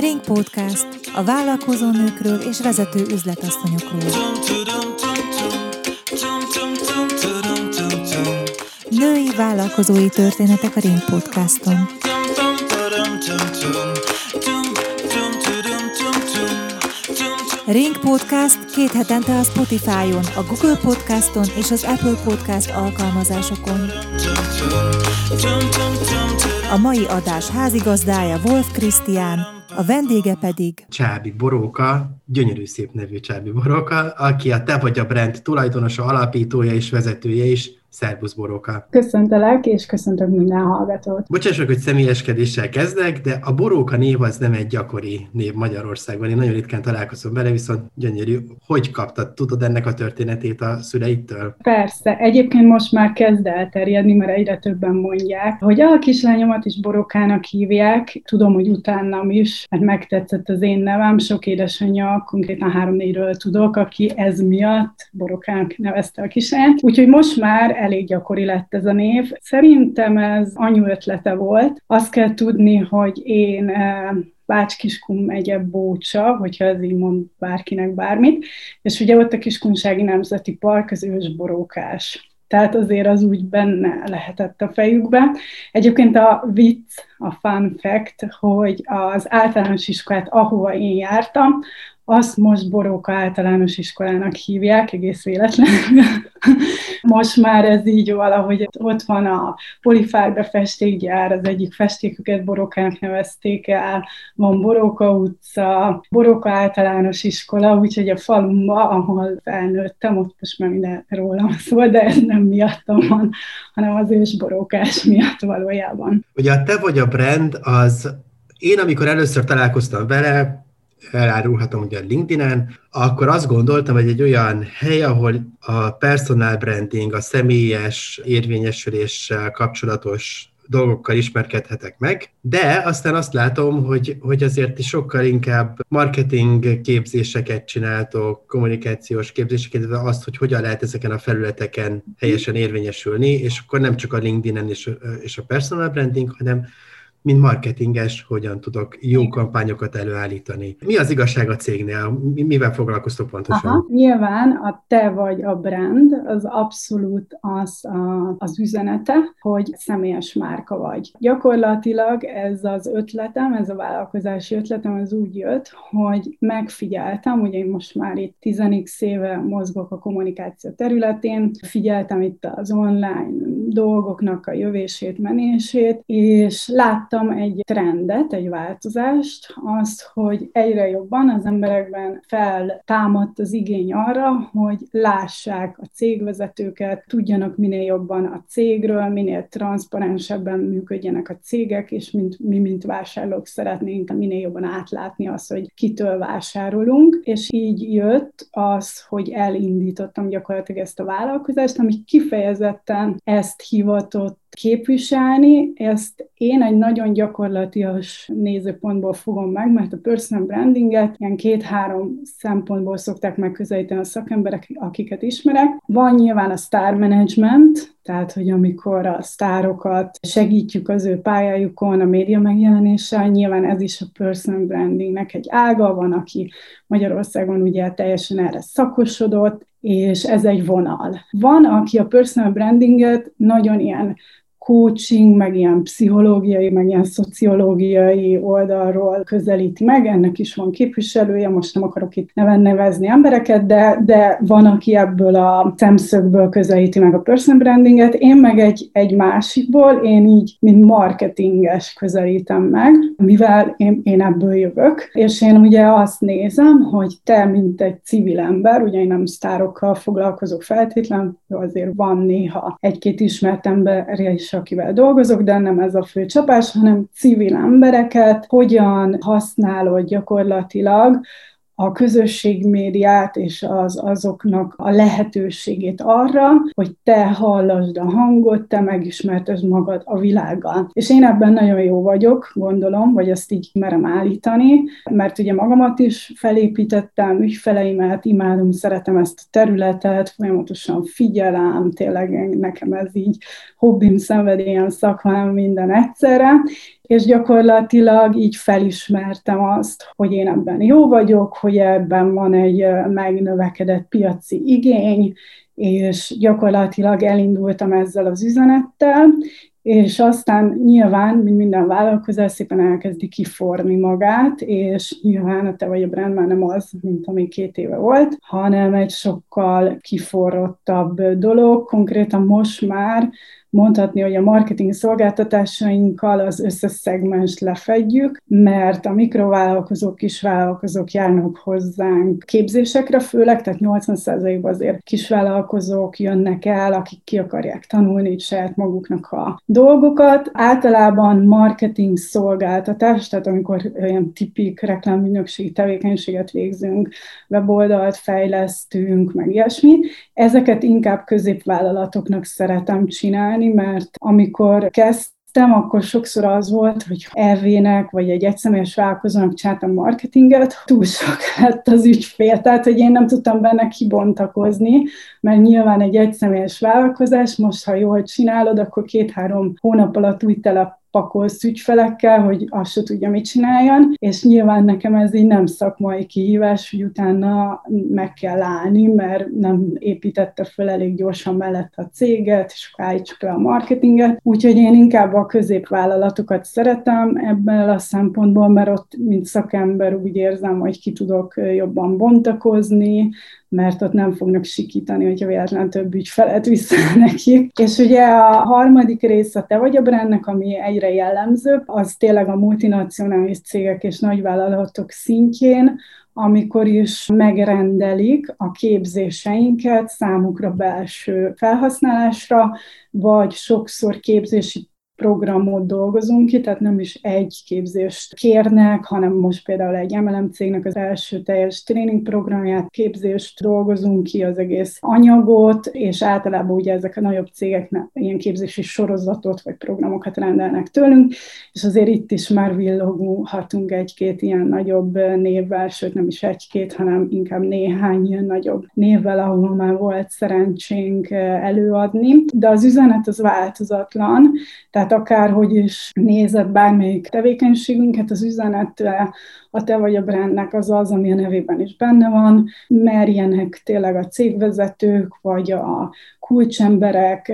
Ring Podcast a vállalkozó nőkről és vezető üzletasszonyokról. Női vállalkozói történetek a Ring Podcaston. Ring Podcast két hetente a Spotify-on, a Google Podcaston és az Apple Podcast alkalmazásokon. A mai adás házigazdája Wolf Krisztián, a vendége pedig Csábi Boróka, gyönyörű szép nevű Csábi Boróka, aki a Te vagy a brand tulajdonosa, alapítója és vezetője is, Szerbusz Boróka. Köszöntelek, és köszöntök minden hallgatót. Bocsássuk, hogy személyeskedéssel kezdek, de a Boróka név az nem egy gyakori név Magyarországon. Én nagyon ritkán találkozom vele, viszont gyönyörű. Hogy kaptad? Tudod ennek a történetét a szüleittől? Persze. Egyébként most már kezd elterjedni, mert egyre többen mondják, hogy a kislányomat is Borókának hívják. Tudom, hogy utánam is, mert megtetszett az én nevem. Sok édesanyja, konkrétan három-négyről tudok, aki ez miatt Borókának nevezte a kislányát. Úgyhogy most már elég gyakori lett ez a név. Szerintem ez anyu ötlete volt. Azt kell tudni, hogy én eh, Bács-Kiskun megye Bócsa, hogyha ez így mond bárkinek bármit, és ugye ott a Kiskunsági Nemzeti Park az ősborókás. Tehát azért az úgy benne lehetett a fejükbe. Egyébként a vicc, a fun fact, hogy az általános iskolát, ahova én jártam, azt most Boróka általános iskolának hívják, egész véletlenül. Most már ez így valahogy ott van a Polifárda festékgyár, az egyik festéküket Borókának nevezték el, van Boróka utca, Boróka általános iskola, úgyhogy a falumba, ahol felnőttem, ott most már minden rólam szól, de ez nem miattam van, hanem az ős borókás miatt valójában. Ugye a te vagy a brand, az én amikor először találkoztam vele, elárulhatom ugye a LinkedIn-en, akkor azt gondoltam, hogy egy olyan hely, ahol a personal branding, a személyes érvényesüléssel kapcsolatos dolgokkal ismerkedhetek meg, de aztán azt látom, hogy, hogy azért is sokkal inkább marketing képzéseket csináltok, kommunikációs képzéseket, de azt, hogy hogyan lehet ezeken a felületeken helyesen érvényesülni, és akkor nem csak a LinkedIn-en és, és a personal branding, hanem mint marketinges, hogyan tudok jó kampányokat előállítani. Mi az igazság a cégnél? Mivel foglalkoztok pontosan? Aha, nyilván a te vagy a brand, az abszolút az a, az üzenete, hogy személyes márka vagy. Gyakorlatilag ez az ötletem, ez a vállalkozási ötletem, az úgy jött, hogy megfigyeltem, ugye én most már itt 10 éve mozgok a kommunikáció területén, figyeltem itt az online dolgoknak a jövését, menését, és láttam, láttam egy trendet, egy változást, azt, hogy egyre jobban az emberekben feltámadt az igény arra, hogy lássák a cégvezetőket, tudjanak minél jobban a cégről, minél transzparensebben működjenek a cégek, és mint, mi, mint vásárlók szeretnénk minél jobban átlátni azt, hogy kitől vásárolunk, és így jött az, hogy elindítottam gyakorlatilag ezt a vállalkozást, ami kifejezetten ezt hivatott képviselni, ezt én egy nagyon gyakorlatias nézőpontból fogom meg, mert a personal brandinget ilyen két-három szempontból szokták megközelíteni a szakemberek, akiket ismerek. Van nyilván a star management, tehát, hogy amikor a sztárokat segítjük az ő pályájukon, a média megjelenéssel, nyilván ez is a personal brandingnek egy ága, van, aki Magyarországon ugye teljesen erre szakosodott, és ez egy vonal. Van, aki a personal brandinget nagyon ilyen coaching, meg ilyen pszichológiai, meg ilyen szociológiai oldalról közelíti meg, ennek is van képviselője, most nem akarok itt neven nevezni embereket, de, de van, aki ebből a szemszögből közelíti meg a person brandinget, én meg egy, egy másikból, én így, mint marketinges közelítem meg, mivel én, én ebből jövök, és én ugye azt nézem, hogy te, mint egy civil ember, ugye én nem sztárokkal foglalkozok feltétlenül, azért van néha egy-két ismert ember is, akivel dolgozok, de nem ez a fő csapás, hanem civil embereket, hogyan használod gyakorlatilag a közösségmédiát és az, azoknak a lehetőségét arra, hogy te hallasd a hangot, te megismertesd magad a világgal. És én ebben nagyon jó vagyok, gondolom, vagy ezt így merem állítani, mert ugye magamat is felépítettem, ügyfeleimet, imádom, szeretem ezt a területet, folyamatosan figyelem, tényleg nekem ez így hobbim, szenvedélyem, szakmám, minden egyszerre, és gyakorlatilag így felismertem azt, hogy én ebben jó vagyok, hogy ebben van egy megnövekedett piaci igény, és gyakorlatilag elindultam ezzel az üzenettel, és aztán nyilván, mint minden vállalkozás, szépen elkezdi kiforni magát, és nyilván a te vagy a brand már nem az, mint ami két éve volt, hanem egy sokkal kiforrottabb dolog. Konkrétan most már mondhatni, hogy a marketing szolgáltatásainkkal az összes szegmens lefedjük, mert a mikrovállalkozók, kisvállalkozók járnak hozzánk képzésekre főleg, tehát 80%-ban azért kisvállalkozók jönnek el, akik ki akarják tanulni saját maguknak a dolgokat. Általában marketing szolgáltatás, tehát amikor olyan tipik reklámügynökségi tevékenységet végzünk, weboldalt fejlesztünk, meg ilyesmi, ezeket inkább középvállalatoknak szeretem csinálni, csinálni, mert amikor kezdtem, akkor sokszor az volt, hogy elvének, vagy egy egyszemélyes vállalkozónak csináltam marketinget, túl sok lett az ügyfél, tehát hogy én nem tudtam benne kibontakozni, mert nyilván egy egyszemélyes vállalkozás, most ha jól csinálod, akkor két-három hónap alatt úgy tele pakolsz ügyfelekkel, hogy azt se tudja, mit csináljon, és nyilván nekem ez így nem szakmai kihívás, hogy utána meg kell állni, mert nem építette föl elég gyorsan mellett a céget, és állítsuk le a marketinget, úgyhogy én inkább a középvállalatokat szeretem ebben a szempontból, mert ott, mint szakember úgy érzem, hogy ki tudok jobban bontakozni, mert ott nem fognak sikítani, hogyha véletlen több ügyfelet vissza nekik. És ugye a harmadik rész a te vagy a brandnek, ami egyre jellemzőbb, az tényleg a multinacionális cégek és nagyvállalatok szintjén, amikor is megrendelik a képzéseinket számukra belső felhasználásra, vagy sokszor képzési programot dolgozunk ki, tehát nem is egy képzést kérnek, hanem most például egy MLM cégnek az első teljes tréningprogramját, képzést dolgozunk ki, az egész anyagot, és általában ugye ezek a nagyobb cégek ilyen képzési sorozatot vagy programokat rendelnek tőlünk, és azért itt is már villoghatunk egy-két ilyen nagyobb névvel, sőt nem is egy-két, hanem inkább néhány ilyen nagyobb névvel, ahol már volt szerencsénk előadni, de az üzenet az változatlan, tehát tehát akárhogy is nézed bármelyik tevékenységünket, az üzenetre a te vagy a brandnek az az, ami a nevében is benne van, merjenek tényleg a cégvezetők, vagy a kulcsemberek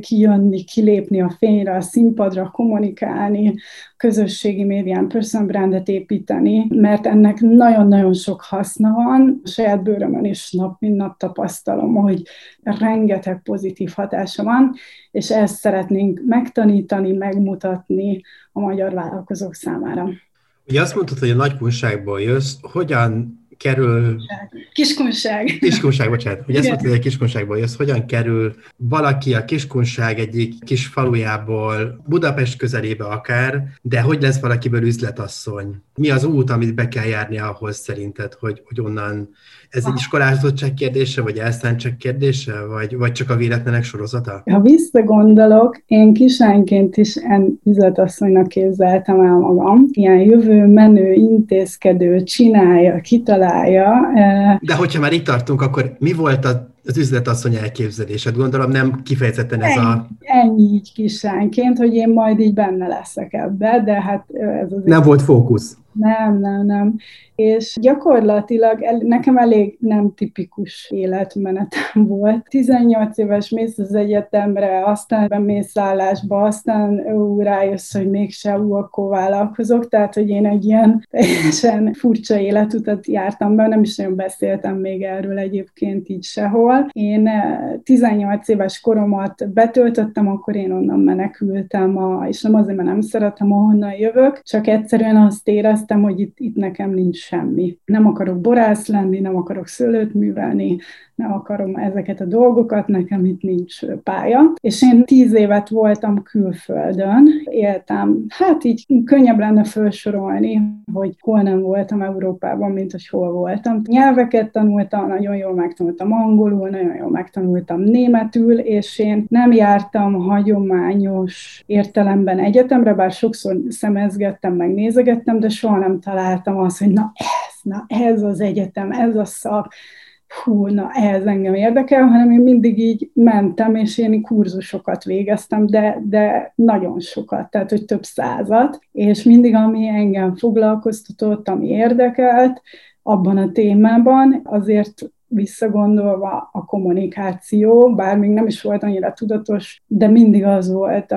kijönni, kilépni a fényre, a színpadra, kommunikálni, közösségi médián personal brandet építeni, mert ennek nagyon-nagyon sok haszna van. A saját bőrömön is nap mint nap tapasztalom, hogy rengeteg pozitív hatása van, és ezt szeretnénk megtanítani, megmutatni a magyar vállalkozók számára. Ugye azt mondtad, hogy a nagykunságból jössz, hogyan kerül... Kiskunság. Kiskunság, bocsánat. Hogy azt mondtad, hogy a kiskunságból jössz, hogyan kerül valaki a kiskunság egyik kis falujából, Budapest közelébe akár, de hogy lesz valakiből üzletasszony? Mi az út, amit be kell járni ahhoz szerinted, hogy, hogy onnan ez egy iskolázottság kérdése, vagy elszántság kérdése, vagy, vagy csak a véletlenek sorozata? Ha visszagondolok, én kisánként is en üzletasszonynak képzeltem el magam. Ilyen jövő, menő, intézkedő, csinálja, kitalálja. Eh, De hogyha már itt tartunk, akkor mi volt a az üzletasszony elképzelésed? Gondolom nem kifejezetten ez ennyi, a... Ennyi így kisánként, hogy én majd így benne leszek ebbe, de hát ez az... Nem volt fókusz. Nem, nem, nem. És gyakorlatilag el, nekem elég nem tipikus életmenetem volt. 18 éves mész az egyetemre, aztán bemész állásba, aztán ú, rájössz, hogy mégse ú, akkor vállalkozok, tehát hogy én egy ilyen teljesen furcsa életutat jártam be, nem is nagyon beszéltem még erről egyébként így sehol. Én 18 eh, éves koromat betöltöttem, akkor én onnan menekültem, a, és nem azért, mert nem szeretem, ahonnan jövök, csak egyszerűen azt éreztem, éreztem, hogy itt, itt nekem nincs semmi. Nem akarok borász lenni, nem akarok szőlőt művelni, nem akarom ezeket a dolgokat, nekem itt nincs pálya. És én tíz évet voltam külföldön, éltem, hát így könnyebb lenne felsorolni, hogy hol nem voltam Európában, mint hogy hol voltam. Nyelveket tanultam, nagyon jól megtanultam angolul, nagyon jól megtanultam németül, és én nem jártam hagyományos értelemben egyetemre, bár sokszor szemezgettem, meg nézegettem, de soha nem találtam azt, hogy na ez, na ez az egyetem, ez a szak, hú, na ehhez engem érdekel, hanem én mindig így mentem, és én kurzusokat végeztem, de, de nagyon sokat, tehát hogy több százat, és mindig ami engem foglalkoztatott, ami érdekelt, abban a témában, azért visszagondolva a kommunikáció, bár még nem is volt annyira tudatos, de mindig az volt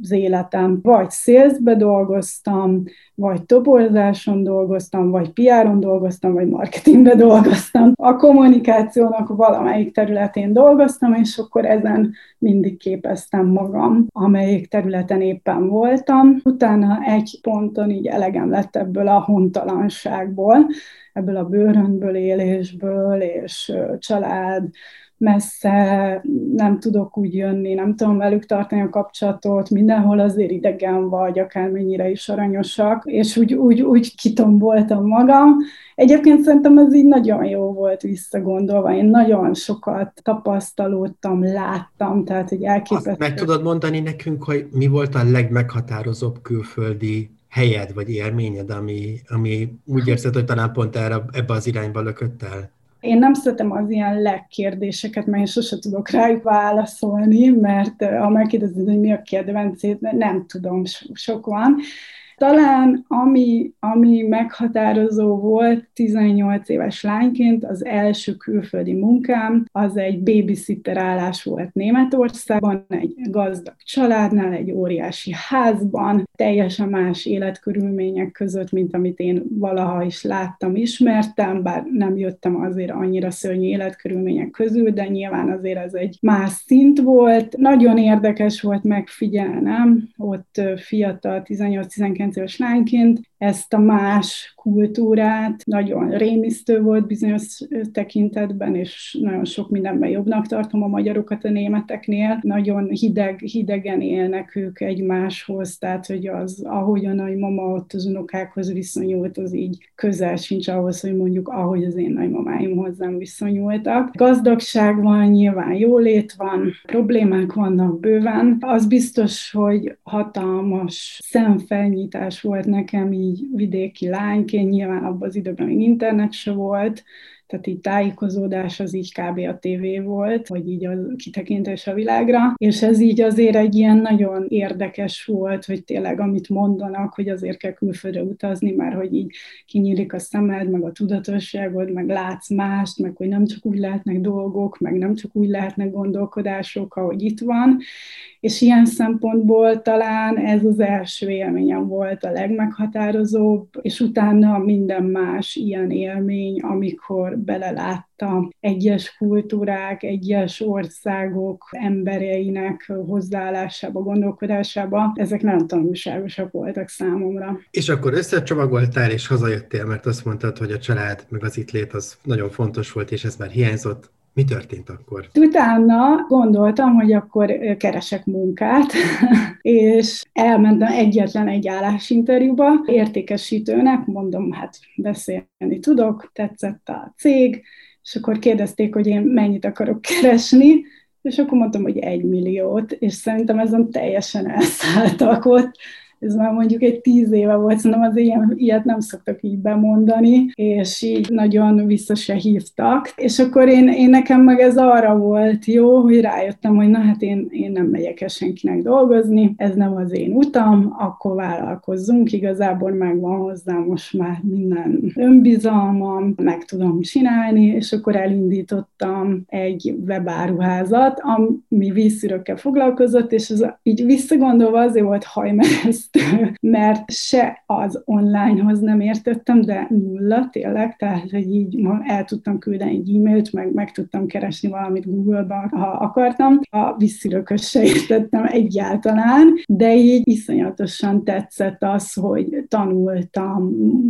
az életem. Vagy szélszbe dolgoztam, vagy toborzáson dolgoztam, vagy PR-on dolgoztam, vagy marketingbe dolgoztam. A kommunikációnak valamelyik területén dolgoztam, és akkor ezen mindig képeztem magam, amelyik területen éppen voltam. Utána egy ponton így elegem lett ebből a hontalanságból, ebből a bőrönből élésből, és család, messze, nem tudok úgy jönni, nem tudom velük tartani a kapcsolatot, mindenhol azért idegen vagy, akármennyire is aranyosak, és úgy, úgy, úgy kitomboltam magam. Egyébként szerintem ez így nagyon jó volt visszagondolva, én nagyon sokat tapasztalódtam, láttam, tehát hogy elképesztő. Azt meg tudod mondani nekünk, hogy mi volt a legmeghatározóbb külföldi helyed vagy élményed, ami, ami úgy érzed, hogy talán pont erre, ebbe az irányba lökött el? Én nem szeretem az ilyen legkérdéseket, mert én sose tudok rájuk válaszolni, mert ha megkérdezed, hogy mi a kedvencét, nem tudom, sok van. Talán ami, ami meghatározó volt 18 éves lányként, az első külföldi munkám, az egy babysitter állás volt Németországban, egy gazdag családnál, egy óriási házban, teljesen más életkörülmények között, mint amit én valaha is láttam, ismertem, bár nem jöttem azért annyira szörnyű életkörülmények közül, de nyilván azért ez egy más szint volt. Nagyon érdekes volt megfigyelnem, ott fiatal, 18-19 19 éves lányként ezt a más kultúrát nagyon rémisztő volt bizonyos tekintetben, és nagyon sok mindenben jobbnak tartom a magyarokat a németeknél. Nagyon hideg, hidegen élnek ők egymáshoz, tehát hogy az, ahogyan a mama ott az unokákhoz viszonyult, az így közel sincs ahhoz, hogy mondjuk ahogy az én nagymamáim hozzám viszonyultak. Gazdagság van, nyilván jólét van, problémák vannak bőven. Az biztos, hogy hatalmas szemfelnyitás volt nekem így vidéki lányként, nyilván abban az időben még internet se volt, tehát így tájékozódás az így kb. a tévé volt, vagy így a kitekintés a világra, és ez így azért egy ilyen nagyon érdekes volt, hogy tényleg amit mondanak, hogy azért kell külföldre utazni, mert hogy így kinyílik a szemed, meg a tudatosságod, meg látsz mást, meg hogy nem csak úgy lehetnek dolgok, meg nem csak úgy lehetnek gondolkodások, ahogy itt van, és ilyen szempontból talán ez az első élményem volt a legmeghatározóbb, és utána minden más ilyen élmény, amikor beleláttam egyes kultúrák, egyes országok embereinek hozzáállásába, gondolkodásába, ezek nagyon tanulságosak voltak számomra. És akkor összecsomagoltál és hazajöttél, mert azt mondtad, hogy a család meg az itt lét az nagyon fontos volt, és ez már hiányzott. Mi történt akkor? Utána gondoltam, hogy akkor keresek munkát, és elmentem egyetlen egy állásinterjúba, értékesítőnek, mondom, hát beszélni tudok, tetszett a cég, és akkor kérdezték, hogy én mennyit akarok keresni, és akkor mondtam, hogy egy milliót, és szerintem ezen teljesen elszálltak ott, ez már mondjuk egy tíz éve volt, szerintem az ilyen, ilyet nem szoktak így bemondani, és így nagyon vissza se hívtak. És akkor én, én nekem meg ez arra volt jó, hogy rájöttem, hogy na hát én, én nem megyek el senkinek dolgozni, ez nem az én utam, akkor vállalkozzunk, igazából megvan hozzá most már minden önbizalmam, meg tudom csinálni, és akkor elindítottam egy webáruházat, ami vízszűrökkel foglalkozott, és az így visszagondolva azért volt hajmereszt mert se az onlinehoz nem értettem, de nulla tényleg, tehát hogy így el tudtam küldeni egy e-mailt, meg meg tudtam keresni valamit Google-ba, ha akartam. A visszülökös se értettem egyáltalán, de így iszonyatosan tetszett az, hogy tanultam,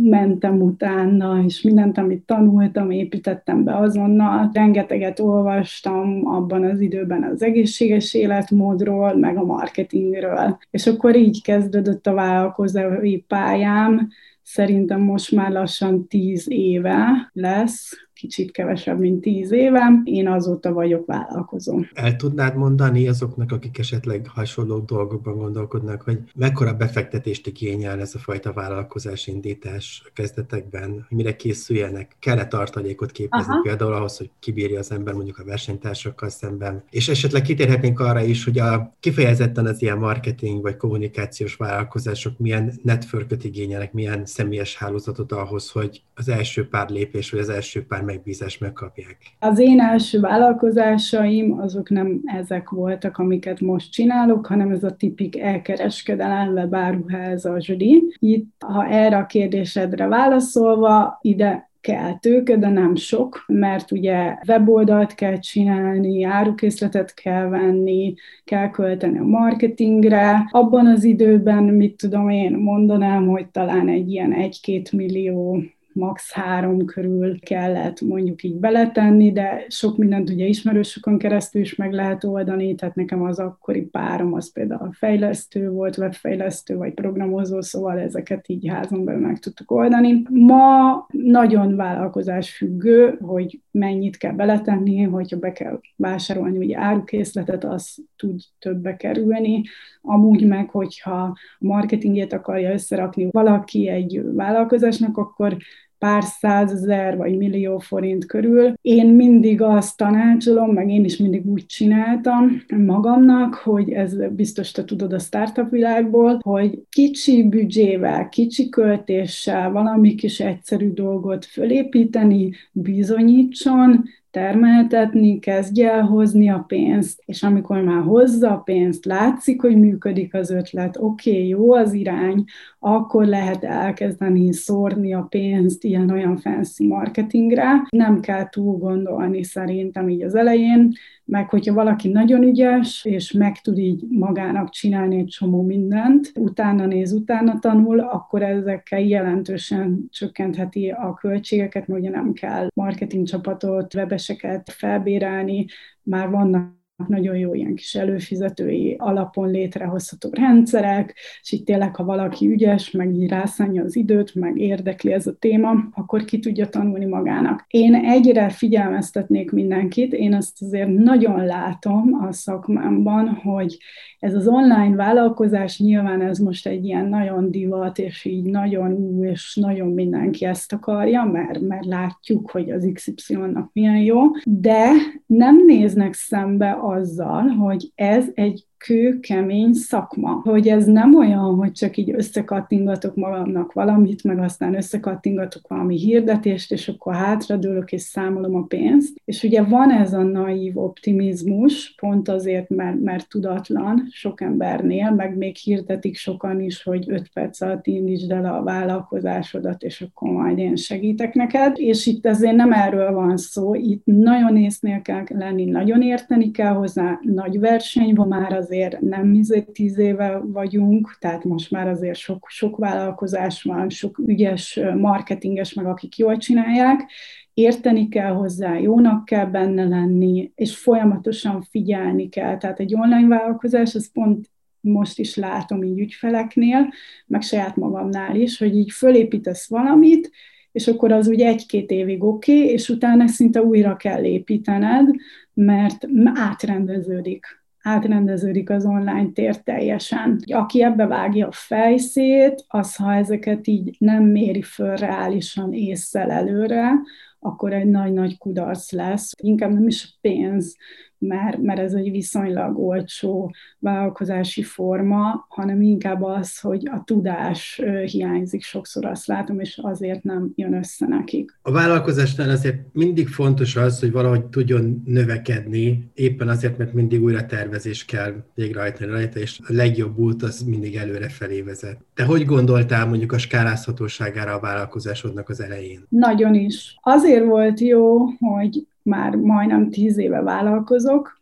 mentem utána, és mindent, amit tanultam, építettem be azonnal. Rengeteget olvastam abban az időben az egészséges életmódról, meg a marketingről. És akkor így kezdődött kezdődött a vállalkozói pályám, szerintem most már lassan tíz éve lesz, kicsit kevesebb, mint tíz éve. Én azóta vagyok vállalkozó. El tudnád mondani azoknak, akik esetleg hasonló dolgokban gondolkodnak, hogy mekkora befektetést igényel ez a fajta vállalkozás indítás a kezdetekben, hogy mire készüljenek? Kell-e tartalékot képezni Aha. például ahhoz, hogy kibírja az ember mondjuk a versenytársakkal szemben? És esetleg kitérhetnénk arra is, hogy a kifejezetten az ilyen marketing vagy kommunikációs vállalkozások milyen networköt igényelnek, milyen személyes hálózatot ahhoz, hogy az első pár lépés vagy az első pár megbízást megkapják? Az én első vállalkozásaim azok nem ezek voltak, amiket most csinálok, hanem ez a tipik elkereskedelem, webáruház, a zsudi. Itt, ha erre a kérdésedre válaszolva, ide kell tőke, de nem sok, mert ugye weboldalt kell csinálni, árukészletet kell venni, kell költeni a marketingre. Abban az időben, mit tudom én, mondanám, hogy talán egy ilyen 1-2 millió max. három körül kellett mondjuk így beletenni, de sok mindent ugye ismerősökön keresztül is meg lehet oldani, tehát nekem az akkori párom az például fejlesztő volt, webfejlesztő vagy programozó, szóval ezeket így házon belül meg tudtuk oldani. Ma nagyon vállalkozás függő, hogy mennyit kell beletenni, hogyha be kell vásárolni ugye árukészletet, az tud többbe kerülni. Amúgy meg, hogyha a marketingjét akarja összerakni valaki egy vállalkozásnak, akkor pár százezer vagy millió forint körül. Én mindig azt tanácsolom, meg én is mindig úgy csináltam magamnak, hogy ez biztos te tudod a startup világból, hogy kicsi büdzsével, kicsi költéssel valami kis egyszerű dolgot fölépíteni, bizonyítson, termeltetni, kezdje el hozni a pénzt, és amikor már hozza a pénzt, látszik, hogy működik az ötlet, oké, okay, jó az irány, akkor lehet elkezdeni szórni a pénzt ilyen-olyan fancy marketingre. Nem kell túl gondolni szerintem így az elején, meg hogyha valaki nagyon ügyes, és meg tud így magának csinálni egy csomó mindent, utána néz, utána tanul, akkor ezekkel jelentősen csökkentheti a költségeket, mert ugye nem kell marketing csapatot, webeseket felbérelni, már vannak nagyon jó ilyen kis előfizetői alapon létrehozható rendszerek, és itt tényleg, ha valaki ügyes, meg így rászánja az időt, meg érdekli ez a téma, akkor ki tudja tanulni magának. Én egyre figyelmeztetnék mindenkit, én azt azért nagyon látom a szakmámban, hogy ez az online vállalkozás nyilván ez most egy ilyen nagyon divat, és így nagyon új, és nagyon mindenki ezt akarja, mert, mert látjuk, hogy az XY-nak milyen jó, de nem néznek szembe azzal, hogy ez egy kőkemény szakma. Hogy ez nem olyan, hogy csak így összekattingatok magamnak valamit, meg aztán összekattingatok valami hirdetést, és akkor hátradőlök és számolom a pénzt. És ugye van ez a naív optimizmus, pont azért, mert, mert tudatlan sok embernél, meg még hirdetik sokan is, hogy öt perc alatt indítsd el a vállalkozásodat, és akkor majd én segítek neked. És itt ezért nem erről van szó, itt nagyon észnél kell lenni, nagyon érteni kell hozzá, nagy verseny van már azért azért nem izé tíz éve vagyunk, tehát most már azért sok, sok vállalkozás van, sok ügyes marketinges meg, akik jól csinálják, érteni kell hozzá, jónak kell benne lenni, és folyamatosan figyelni kell. Tehát egy online vállalkozás, az pont most is látom így ügyfeleknél, meg saját magamnál is, hogy így fölépítesz valamit, és akkor az úgy egy-két évig oké, okay, és utána szinte újra kell építened, mert átrendeződik átrendeződik az online tér teljesen. Aki ebbe vágja a fejszét, az ha ezeket így nem méri föl reálisan észszel előre, akkor egy nagy-nagy kudarc lesz. Inkább nem is a pénz, mert, mert ez egy viszonylag olcsó vállalkozási forma, hanem inkább az, hogy a tudás hiányzik, sokszor azt látom, és azért nem jön össze nekik. A vállalkozásnál azért mindig fontos az, hogy valahogy tudjon növekedni, éppen azért, mert mindig újra tervezés kell végrehajtani rajta, és a legjobb út az mindig előre felé vezet. Te hogy gondoltál mondjuk a skálázhatóságára a vállalkozásodnak az elején? Nagyon is. Azért volt jó, hogy már majdnem tíz éve vállalkozok,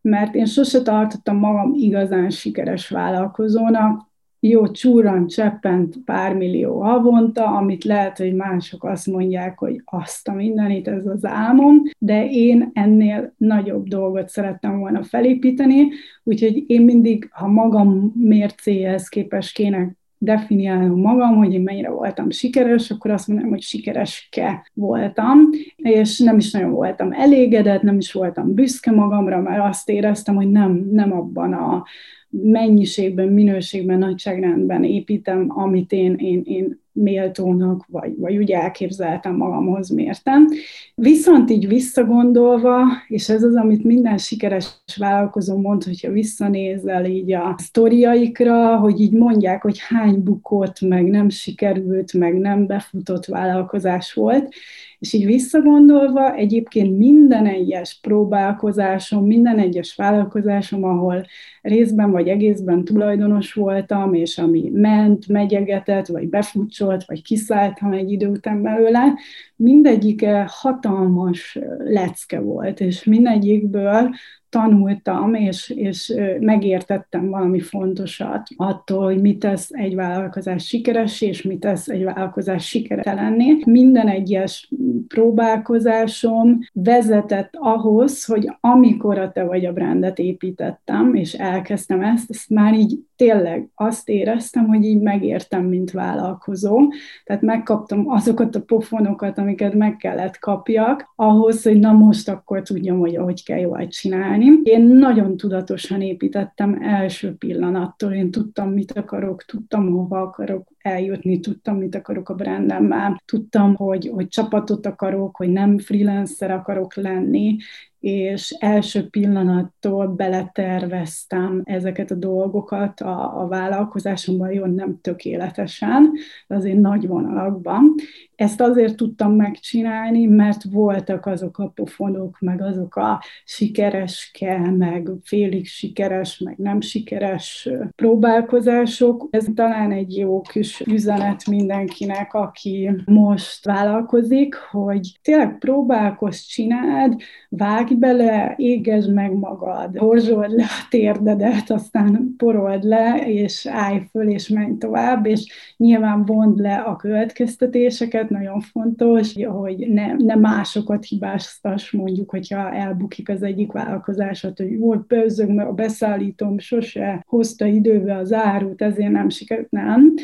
mert én sose tartottam magam igazán sikeres vállalkozónak, jó csúran cseppent pár millió havonta, amit lehet, hogy mások azt mondják, hogy azt a mindenit, ez az álmom, de én ennél nagyobb dolgot szerettem volna felépíteni, úgyhogy én mindig, ha magam mércéhez képes kéne definiálnom magam, hogy én mennyire voltam sikeres, akkor azt mondom, hogy sikereske voltam, és nem is nagyon voltam elégedett, nem is voltam büszke magamra, mert azt éreztem, hogy nem, nem abban a mennyiségben, minőségben, nagyságrendben építem, amit én, én, én méltónak, vagy, vagy úgy elképzeltem magamhoz mértem. Viszont így visszagondolva, és ez az, amit minden sikeres vállalkozó mond, hogyha visszanézel így a sztoriaikra, hogy így mondják, hogy hány bukott, meg nem sikerült, meg nem befutott vállalkozás volt, és így visszagondolva, egyébként minden egyes próbálkozásom, minden egyes vállalkozásom, ahol részben vagy egészben tulajdonos voltam, és ami ment, megyegetett, vagy befutcsolt, vagy kiszálltam egy idő után belőle, mindegyike hatalmas lecke volt, és mindegyikből tanultam, és, és megértettem valami fontosat attól, hogy mit tesz egy vállalkozás sikeres, és mit tesz egy vállalkozás sikeretelenné. Minden egyes próbálkozásom vezetett ahhoz, hogy amikor a te vagy a brandet építettem, és elkezdtem ezt, ezt már így tényleg azt éreztem, hogy így megértem, mint vállalkozó. Tehát megkaptam azokat a pofonokat, amiket meg kellett kapjak, ahhoz, hogy na most akkor tudjam, hogy hogy kell jól csinálni. Én nagyon tudatosan építettem első pillanattól, én tudtam, mit akarok, tudtam, hova akarok eljutni, tudtam, mit akarok a brandemmel, tudtam, hogy, hogy csapatot akarok, hogy nem freelancer akarok lenni, és első pillanattól beleterveztem ezeket a dolgokat a, a vállalkozásomban, jó, nem tökéletesen, de azért nagy vonalakban. Ezt azért tudtam megcsinálni, mert voltak azok a pofonok, meg azok a sikereske, meg félig sikeres, meg nem sikeres próbálkozások. Ez talán egy jó kis üzenet mindenkinek, aki most vállalkozik, hogy tényleg próbálkozz, csináld, vágj bele, égezd meg magad, horzsold le a térdedet, aztán porold le, és állj föl, és menj tovább, és nyilván vond le a következtetéseket, nagyon fontos, hogy ne, ne másokat hibáztass, mondjuk, hogyha elbukik az egyik vállalkozásod, hogy jó, pőzög, mert a beszállítom sose hozta időbe az árut, ezért nem sikerült, nem,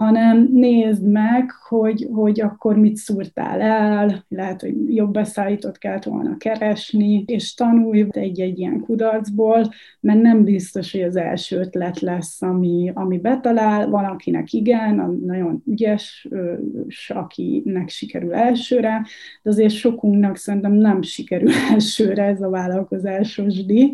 hanem nézd meg, hogy, hogy akkor mit szúrtál el, lehet, hogy jobb beszállított kellett volna keresni, és tanulj egy-egy ilyen kudarcból, mert nem biztos, hogy az első ötlet lesz, ami, ami betalál, van akinek igen, a nagyon ügyes, és akinek sikerül elsőre, de azért sokunknak szerintem nem sikerül elsőre ez a vállalkozásos díj.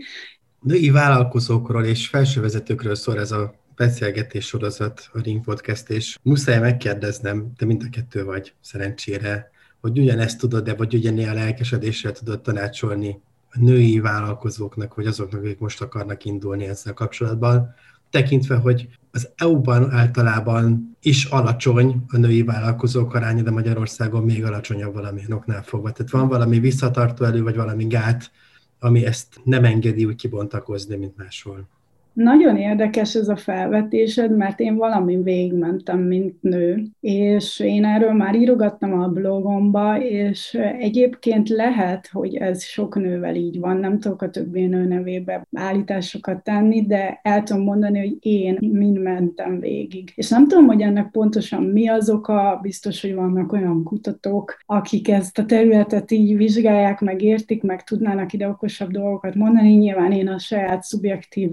Női vállalkozókról és felsővezetőkről szól ez a beszélgetés sorozat, a Ring Podcast, és muszáj megkérdeznem, te mind a kettő vagy szerencsére, hogy ugyanezt tudod-e, vagy ugyanilyen lelkesedéssel tudod tanácsolni a női vállalkozóknak, vagy azoknak, akik most akarnak indulni ezzel kapcsolatban, tekintve, hogy az EU-ban általában is alacsony a női vállalkozók aránya, de Magyarországon még alacsonyabb valamilyen oknál fogva. Tehát van valami visszatartó elő, vagy valami gát, ami ezt nem engedi úgy kibontakozni, mint máshol. Nagyon érdekes ez a felvetésed, mert én valami végigmentem, mint nő, és én erről már írogattam a blogomba, és egyébként lehet, hogy ez sok nővel így van, nem tudok a többi nő nevébe állításokat tenni, de el tudom mondani, hogy én mind mentem végig. És nem tudom, hogy ennek pontosan mi az oka, biztos, hogy vannak olyan kutatók, akik ezt a területet így vizsgálják, meg értik, meg tudnának ide okosabb dolgokat mondani. Nyilván én a saját szubjektív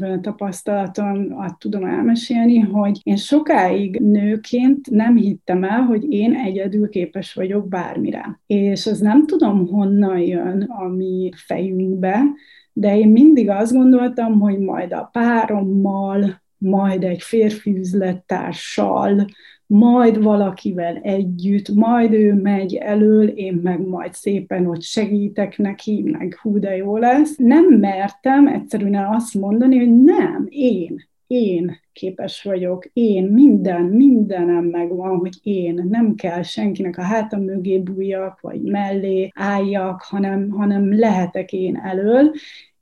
tapasztalatom tapasztalatot tudom elmesélni, hogy én sokáig nőként nem hittem el, hogy én egyedül képes vagyok bármire. És ez nem tudom honnan jön a mi fejünkbe, de én mindig azt gondoltam, hogy majd a párommal, majd egy férfi üzlettársal, majd valakivel együtt, majd ő megy elől, én meg majd szépen ott segítek neki, meg hú de jó lesz. Nem mertem egyszerűen azt mondani, hogy nem, én, én képes vagyok, én, minden, mindenem megvan, hogy én, nem kell senkinek a hátam mögé bújjak, vagy mellé álljak, hanem, hanem lehetek én elől,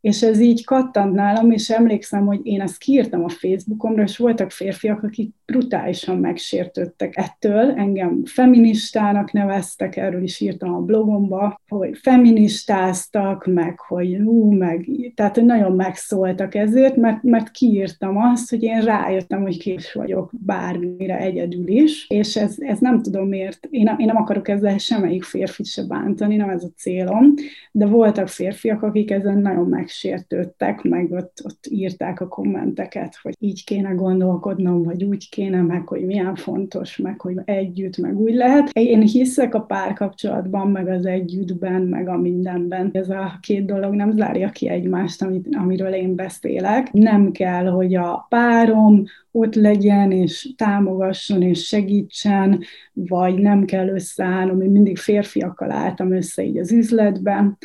és ez így kattant nálam, és emlékszem, hogy én ezt kiírtam a Facebookomra, és voltak férfiak, akik brutálisan megsértődtek ettől, engem feministának neveztek, erről is írtam a blogomba, hogy feministáztak, meg hogy hú, meg, tehát nagyon megszóltak ezért, mert, mert kiírtam azt, hogy én rájöttem, hogy kés vagyok bármire egyedül is, és ez, ez nem tudom miért, én, én nem akarok ezzel semmelyik férfit se bántani, nem ez a célom, de voltak férfiak, akik ezen nagyon megsértődtek, meg ott, ott írták a kommenteket, hogy így kéne gondolkodnom, vagy úgy kéne, meg hogy milyen fontos, meg hogy együtt, meg úgy lehet. Én hiszek a párkapcsolatban, meg az együttben, meg a mindenben. Ez a két dolog nem zárja ki egymást, amit, amiről én beszélek. Nem kell, hogy a párom ott legyen, és támogasson, és segítsen, vagy nem kell összeállnom. Én mindig férfiakkal álltam össze így az üzletben,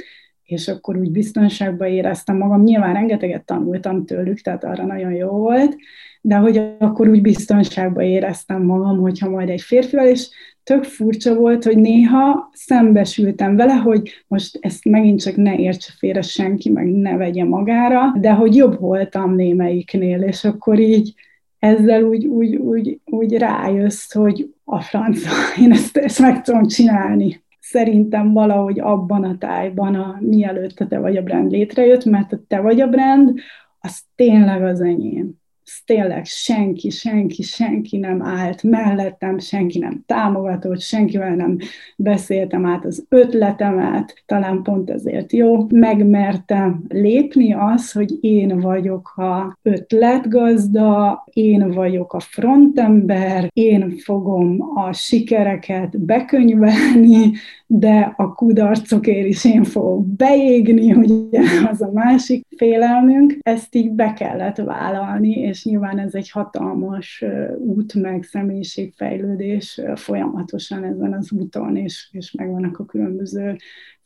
és akkor úgy biztonságban éreztem magam. Nyilván rengeteget tanultam tőlük, tehát arra nagyon jó volt, de hogy akkor úgy biztonságban éreztem magam, hogyha majd egy férfival, és tök furcsa volt, hogy néha szembesültem vele, hogy most ezt megint csak ne értse félre senki, meg ne vegye magára, de hogy jobb voltam némelyiknél, és akkor így ezzel úgy, úgy, úgy, úgy rájössz, hogy a franca, én ezt, ezt meg tudom csinálni szerintem valahogy abban a tájban, a, mielőtt a Te vagy a brand létrejött, mert a Te vagy a brand, az tényleg az enyém tényleg senki, senki, senki nem állt mellettem, senki nem támogatott, senkivel nem beszéltem át az ötletemet, talán pont ezért jó. Megmertem lépni az, hogy én vagyok a ötletgazda, én vagyok a frontember, én fogom a sikereket bekönyvelni, de a kudarcokért is én fogok beégni, ugye az a másik félelmünk. Ezt így be kellett vállalni, és nyilván ez egy hatalmas út, meg személyiségfejlődés folyamatosan ezen az úton, és, és megvannak a különböző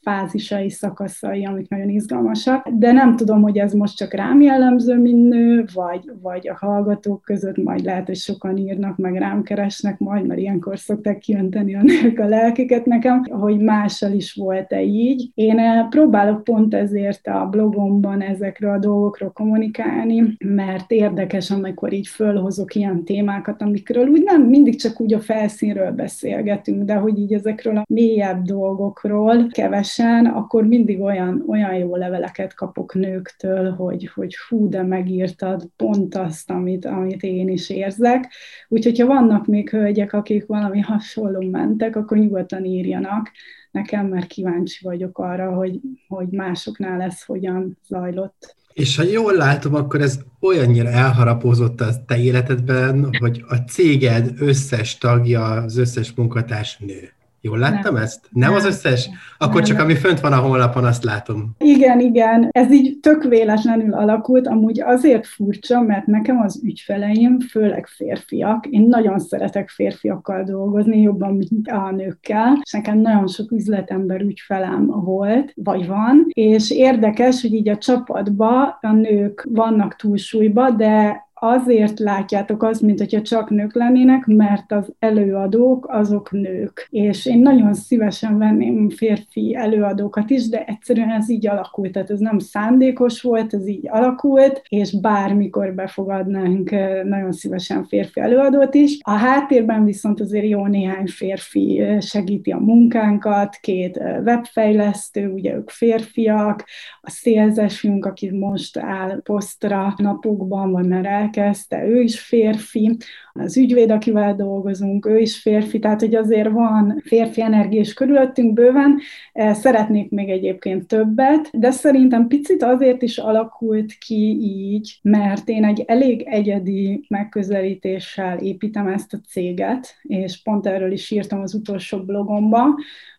fázisai, szakaszai, amik nagyon izgalmasak, de nem tudom, hogy ez most csak rám jellemző, mint nő, vagy, vagy a hallgatók között majd lehet, hogy sokan írnak, meg rám keresnek majd, mert ilyenkor szokták kiönteni a nők a lelkiket nekem, hogy mással is volt-e így. Én eh, próbálok pont ezért a blogomban ezekről a dolgokról kommunikálni, mert érdekes, amikor így fölhozok ilyen témákat, amikről úgy nem mindig csak úgy a felszínről beszélgetünk, de hogy így ezekről a mélyebb dolgokról keves rendszeresen, akkor mindig olyan, olyan jó leveleket kapok nőktől, hogy, hogy hú, de megírtad pont azt, amit, amit én is érzek. Úgyhogy, ha vannak még hölgyek, akik valami hasonló mentek, akkor nyugodtan írjanak nekem, mert kíváncsi vagyok arra, hogy, hogy másoknál ez hogyan zajlott. És ha jól látom, akkor ez olyannyira elharapózott a te életedben, hogy a céged összes tagja, az összes munkatárs nő. Jól láttam nem. ezt? Nem, nem az összes? Akkor nem. csak ami fönt van a honlapon, azt látom. Igen, igen. Ez így tök véletlenül alakult, amúgy azért furcsa, mert nekem az ügyfeleim, főleg férfiak, én nagyon szeretek férfiakkal dolgozni, jobban, mint a nőkkel, és nekem nagyon sok üzletember ügyfelem volt, vagy van, és érdekes, hogy így a csapatban a nők vannak túlsúlyba, de azért látjátok azt, mint hogyha csak nők lennének, mert az előadók azok nők. És én nagyon szívesen venném férfi előadókat is, de egyszerűen ez így alakult, tehát ez nem szándékos volt, ez így alakult, és bármikor befogadnánk nagyon szívesen férfi előadót is. A háttérben viszont azért jó néhány férfi segíti a munkánkat, két webfejlesztő, ugye ők férfiak, a szélzesünk, aki most áll posztra napokban, vagy már el elkezdte, ő is férfi, az ügyvéd, akivel dolgozunk, ő is férfi, tehát hogy azért van férfi energiás körülöttünk bőven, eh, szeretnék még egyébként többet, de szerintem picit azért is alakult ki így, mert én egy elég egyedi megközelítéssel építem ezt a céget, és pont erről is írtam az utolsó blogomba,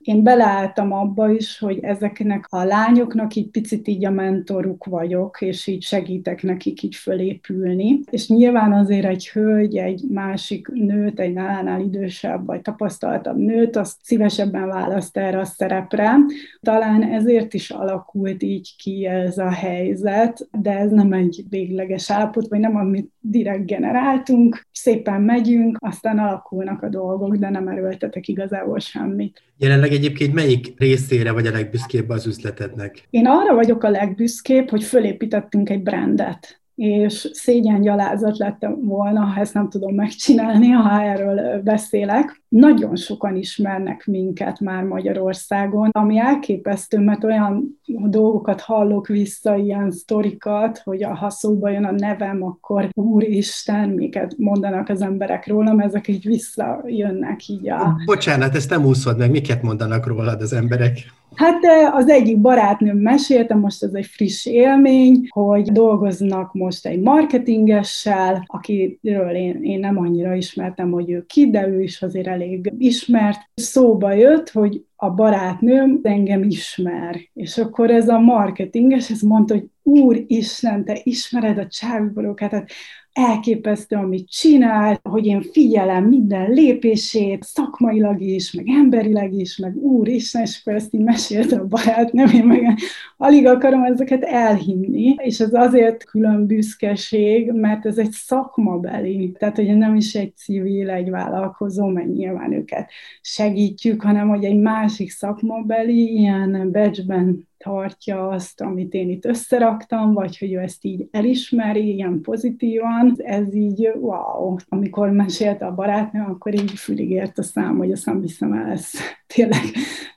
én beleálltam abba is, hogy ezeknek a lányoknak így picit így a mentoruk vagyok, és így segítek nekik így fölépülni. És nyilván azért egy hölgy, egy másik nőt, egy nálánál idősebb vagy tapasztaltabb nőt, azt szívesebben választ erre a szerepre. Talán ezért is alakult így ki ez a helyzet, de ez nem egy végleges állapot, vagy nem amit direkt generáltunk, szépen megyünk, aztán alakulnak a dolgok, de nem erőltetek igazából semmit. Jelenleg egyébként melyik részére vagy a legbüszkébb az üzletednek? Én arra vagyok a legbüszkébb, hogy fölépítettünk egy brandet és szégyen gyalázat lettem volna, ha ezt nem tudom megcsinálni, ha erről beszélek. Nagyon sokan ismernek minket már Magyarországon, ami elképesztő, mert olyan dolgokat hallok vissza, ilyen sztorikat, hogy ha szóba jön a nevem, akkor Úristen, miket mondanak az emberek rólam, ezek így visszajönnek így a... Bocsánat, ezt nem úszod meg, miket mondanak rólad az emberek? Hát az egyik barátnőm mesélte, most ez egy friss élmény, hogy dolgoznak most egy marketingessel, akiről én, én nem annyira ismertem, hogy ő ki, de ő is azért elég ismert. Szóba jött, hogy a barátnőm engem ismer. És akkor ez a marketinges, ez mondta, hogy Úristen, te ismered a csáviborókat, tehát elképesztő, amit csinál, hogy én figyelem minden lépését, szakmailag is, meg emberileg is, meg úristen, és akkor ezt így mesélte a barátnőm, én meg alig akarom ezeket elhinni, és ez azért külön büszkeség, mert ez egy szakmabeli, tehát hogy nem is egy civil, egy vállalkozó, mert nyilván őket segítjük, hanem hogy egy másik szakmabeli ilyen becsben tartja azt, amit én itt összeraktam, vagy hogy ő ezt így elismeri, ilyen pozitívan. Ez így, wow. Amikor mesélte a barátnő, akkor így fülig ért a szám, hogy azt nem hiszem el, ez tényleg,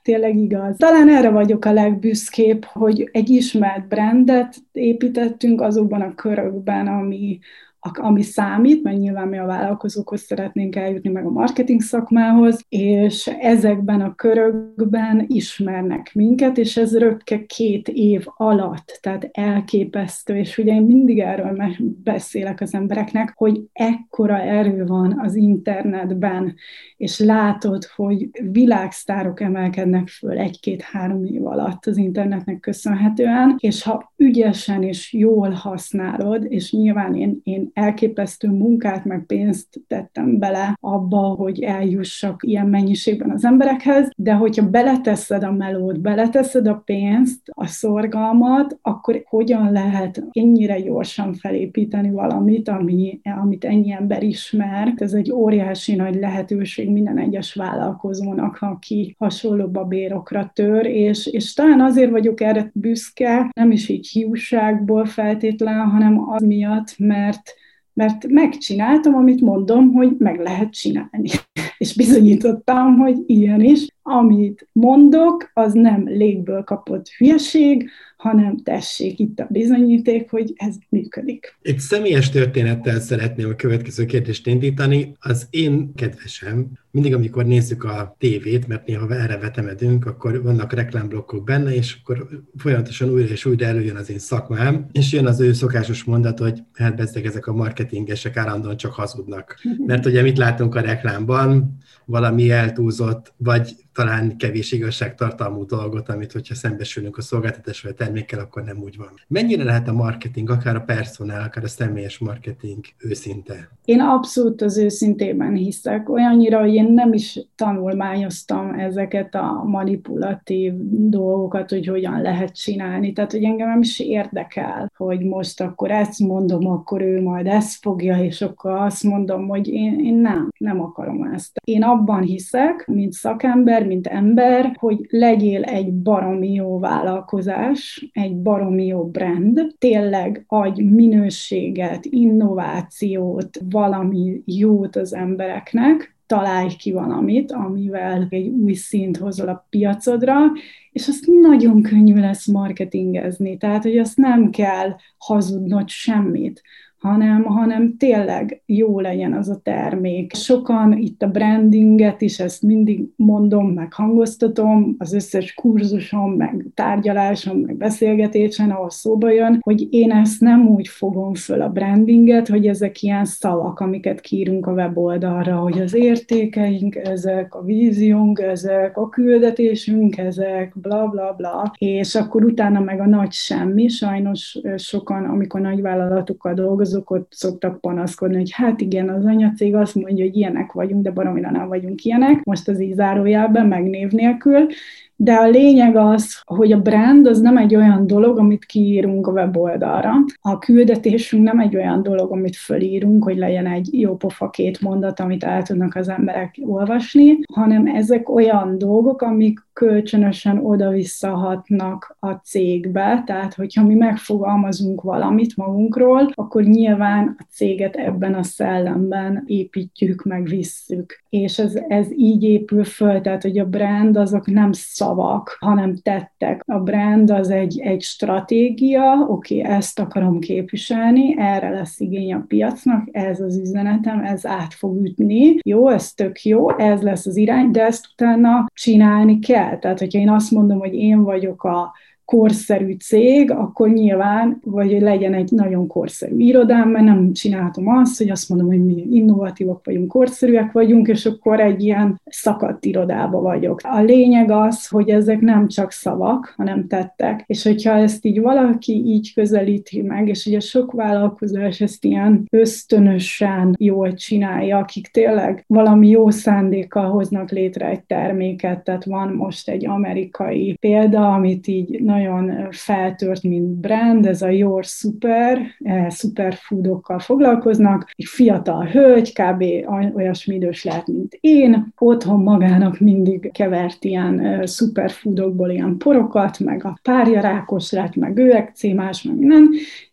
tényleg igaz. Talán erre vagyok a legbüszkébb, hogy egy ismert brandet építettünk azokban a körökben, ami, ami számít, mert nyilván mi a vállalkozókhoz szeretnénk eljutni, meg a marketing szakmához, és ezekben a körökben ismernek minket, és ez röpke két év alatt, tehát elképesztő, és ugye én mindig erről beszélek az embereknek, hogy ekkora erő van az internetben, és látod, hogy világsztárok emelkednek föl egy-két-három év alatt az internetnek köszönhetően, és ha ügyesen és jól használod, és nyilván én, én elképesztő munkát, meg pénzt tettem bele abba, hogy eljussak ilyen mennyiségben az emberekhez, de hogyha beleteszed a melót, beleteszed a pénzt, a szorgalmat, akkor hogyan lehet ennyire gyorsan felépíteni valamit, ami, amit ennyi ember ismer. Ez egy óriási nagy lehetőség minden egyes vállalkozónak, aki hasonló babérokra tör, és, és talán azért vagyok erre büszke, nem is így hiúságból feltétlen, hanem az miatt, mert mert megcsináltam, amit mondom, hogy meg lehet csinálni. És bizonyítottam, hogy ilyen is. Amit mondok, az nem légből kapott hülyeség, hanem tessék itt a bizonyíték, hogy ez működik. Egy személyes történettel szeretném a következő kérdést indítani. Az én kedvesem, mindig amikor nézzük a tévét, mert néha erre vetemedünk, akkor vannak reklámblokkok benne, és akkor folyamatosan újra és újra előjön az én szakmám, és jön az ő szokásos mondat, hogy hát bezzeg ezek a marketingesek állandóan csak hazudnak. Mert ugye mit látunk a reklámban, valami eltúlzott, vagy talán kevés igazságtartalmú dolgot, amit hogyha szembesülünk a szolgáltatás vagy a termékkel, akkor nem úgy van. Mennyire lehet a marketing, akár a personál, akár a személyes marketing őszinte? Én abszolút az őszintében hiszek. Olyannyira, hogy én nem is tanulmányoztam ezeket a manipulatív dolgokat, hogy hogyan lehet csinálni. Tehát, hogy engem nem is érdekel, hogy most akkor ezt mondom, akkor ő majd ezt fogja, és akkor azt mondom, hogy én, én nem, nem akarom ezt. Én abban hiszek, mint szakember, mint ember, hogy legyél egy baromi jó vállalkozás, egy baromi jó brand, tényleg adj minőséget, innovációt, valami jót az embereknek, találj ki valamit, amivel egy új szint hozol a piacodra, és azt nagyon könnyű lesz marketingezni, tehát hogy azt nem kell hazudnod semmit hanem, hanem tényleg jó legyen az a termék. Sokan itt a brandinget is, ezt mindig mondom, meg hangoztatom, az összes kurzusom, meg tárgyalásom, meg beszélgetésen, ahol szóba jön, hogy én ezt nem úgy fogom föl a brandinget, hogy ezek ilyen szavak, amiket kírunk a weboldalra, hogy az értékeink ezek, a víziónk ezek, a küldetésünk ezek, bla bla bla, és akkor utána meg a nagy semmi, sajnos sokan, amikor nagy vállalatokkal dolgozunk, azok ott szoktak panaszkodni, hogy hát igen, az anyacég azt mondja, hogy ilyenek vagyunk, de baromira nem vagyunk ilyenek, most az így zárójelben, meg név nélkül, De a lényeg az, hogy a brand az nem egy olyan dolog, amit kiírunk a weboldalra. A küldetésünk nem egy olyan dolog, amit fölírunk, hogy legyen egy jó pofa két mondat, amit el tudnak az emberek olvasni, hanem ezek olyan dolgok, amik kölcsönösen oda-visszahatnak a cégbe, tehát hogyha mi megfogalmazunk valamit magunkról, akkor nyilván a céget ebben a szellemben építjük, meg visszük. És ez, ez így épül föl, tehát hogy a brand azok nem szavak, hanem tettek. A brand az egy, egy stratégia, oké, okay, ezt akarom képviselni, erre lesz igény a piacnak, ez az üzenetem, ez át fog ütni. Jó, ez tök jó, ez lesz az irány, de ezt utána csinálni kell. Tehát, hogyha én azt mondom, hogy én vagyok a korszerű cég, akkor nyilván, vagy hogy legyen egy nagyon korszerű irodám, mert nem csinálhatom azt, hogy azt mondom, hogy mi innovatívak vagyunk, korszerűek vagyunk, és akkor egy ilyen szakadt irodába vagyok. A lényeg az, hogy ezek nem csak szavak, hanem tettek. És hogyha ezt így valaki így közelíti meg, és ugye sok vállalkozás ezt ilyen ösztönösen jól csinálja, akik tényleg valami jó szándékkal hoznak létre egy terméket, tehát van most egy amerikai példa, amit így nagyon feltört, mint brand, ez a Your Super, eh, superfoodokkal foglalkoznak. Egy fiatal hölgy, kb. olyasmi idős lehet, mint én, otthon magának mindig kevert ilyen eh, superfoodokból ilyen porokat, meg a párja rákos lett, meg ő ekcémás, meg minden,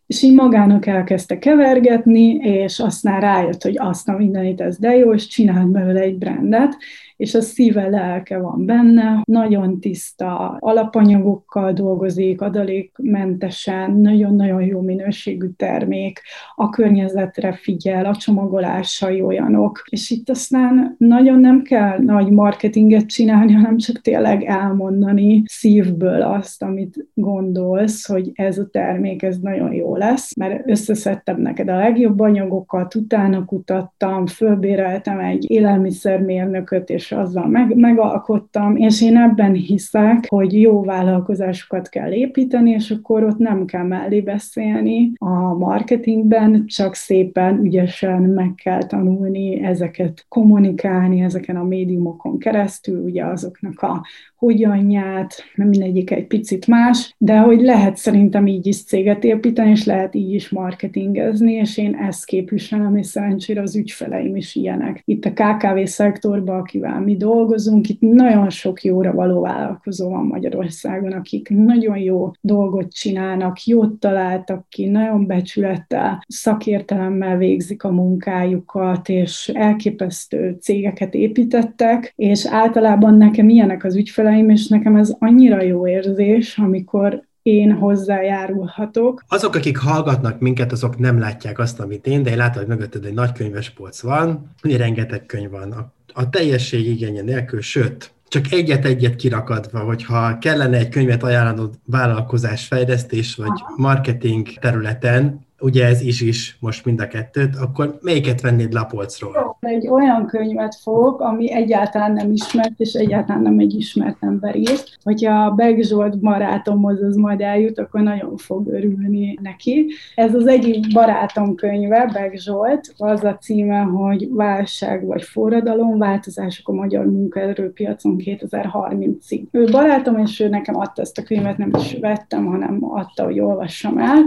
és így magának elkezdte kevergetni, és aztán rájött, hogy azt a mindenit ez de jó, és csinált belőle egy brandet, és a szíve, lelke van benne, nagyon tiszta alapanyagokkal dolgozik, adalékmentesen, nagyon-nagyon jó minőségű termék, a környezetre figyel, a csomagolásai olyanok, és itt aztán nagyon nem kell nagy marketinget csinálni, hanem csak tényleg elmondani szívből azt, amit gondolsz, hogy ez a termék, ez nagyon jó lesz, mert összeszedtem neked a legjobb anyagokat, utána kutattam, fölbéreltem egy élelmiszermérnököt, és azzal meg, megalkottam, és én ebben hiszek, hogy jó vállalkozásokat kell építeni, és akkor ott nem kell mellé beszélni a marketingben, csak szépen, ügyesen meg kell tanulni ezeket kommunikálni ezeken a médiumokon keresztül, ugye azoknak a hogyanját, mindegyik egy picit más, de hogy lehet szerintem így is céget építeni, és lehet így is marketingezni, és én ezt képviselem, és szerencsére az ügyfeleim is ilyenek. Itt a KKV szektorban, akivel mi dolgozunk, itt nagyon sok jóra való vállalkozó van Magyarországon, akik nagyon jó dolgot csinálnak, jót találtak ki, nagyon becsülettel, szakértelemmel végzik a munkájukat, és elképesztő cégeket építettek, és általában nekem ilyenek az ügyfeleim, és nekem ez annyira jó érzés, amikor én hozzájárulhatok. Azok, akik hallgatnak minket, azok nem látják azt, amit én, de én látom, hogy mögötted egy nagy könyvespolc van, ugye rengeteg könyv van. A, teljesség igénye nélkül, sőt, csak egyet-egyet kirakadva, hogyha kellene egy könyvet ajánlanod vállalkozás fejlesztés vagy marketing területen, ugye ez is is most mind a kettőt, akkor melyiket vennéd lapolcról? Egy olyan könyvet fogok, ami egyáltalán nem ismert, és egyáltalán nem egy ismert ember írt. Hogyha a Beg Zsolt barátomhoz az majd eljut, akkor nagyon fog örülni neki. Ez az egyik barátom könyve, Beg Zsolt, az a címe, hogy Válság vagy forradalom, változások a magyar munkaerőpiacon 2030-ig. Ő barátom, és ő nekem adta ezt a könyvet, nem is vettem, hanem adta, hogy olvassam el,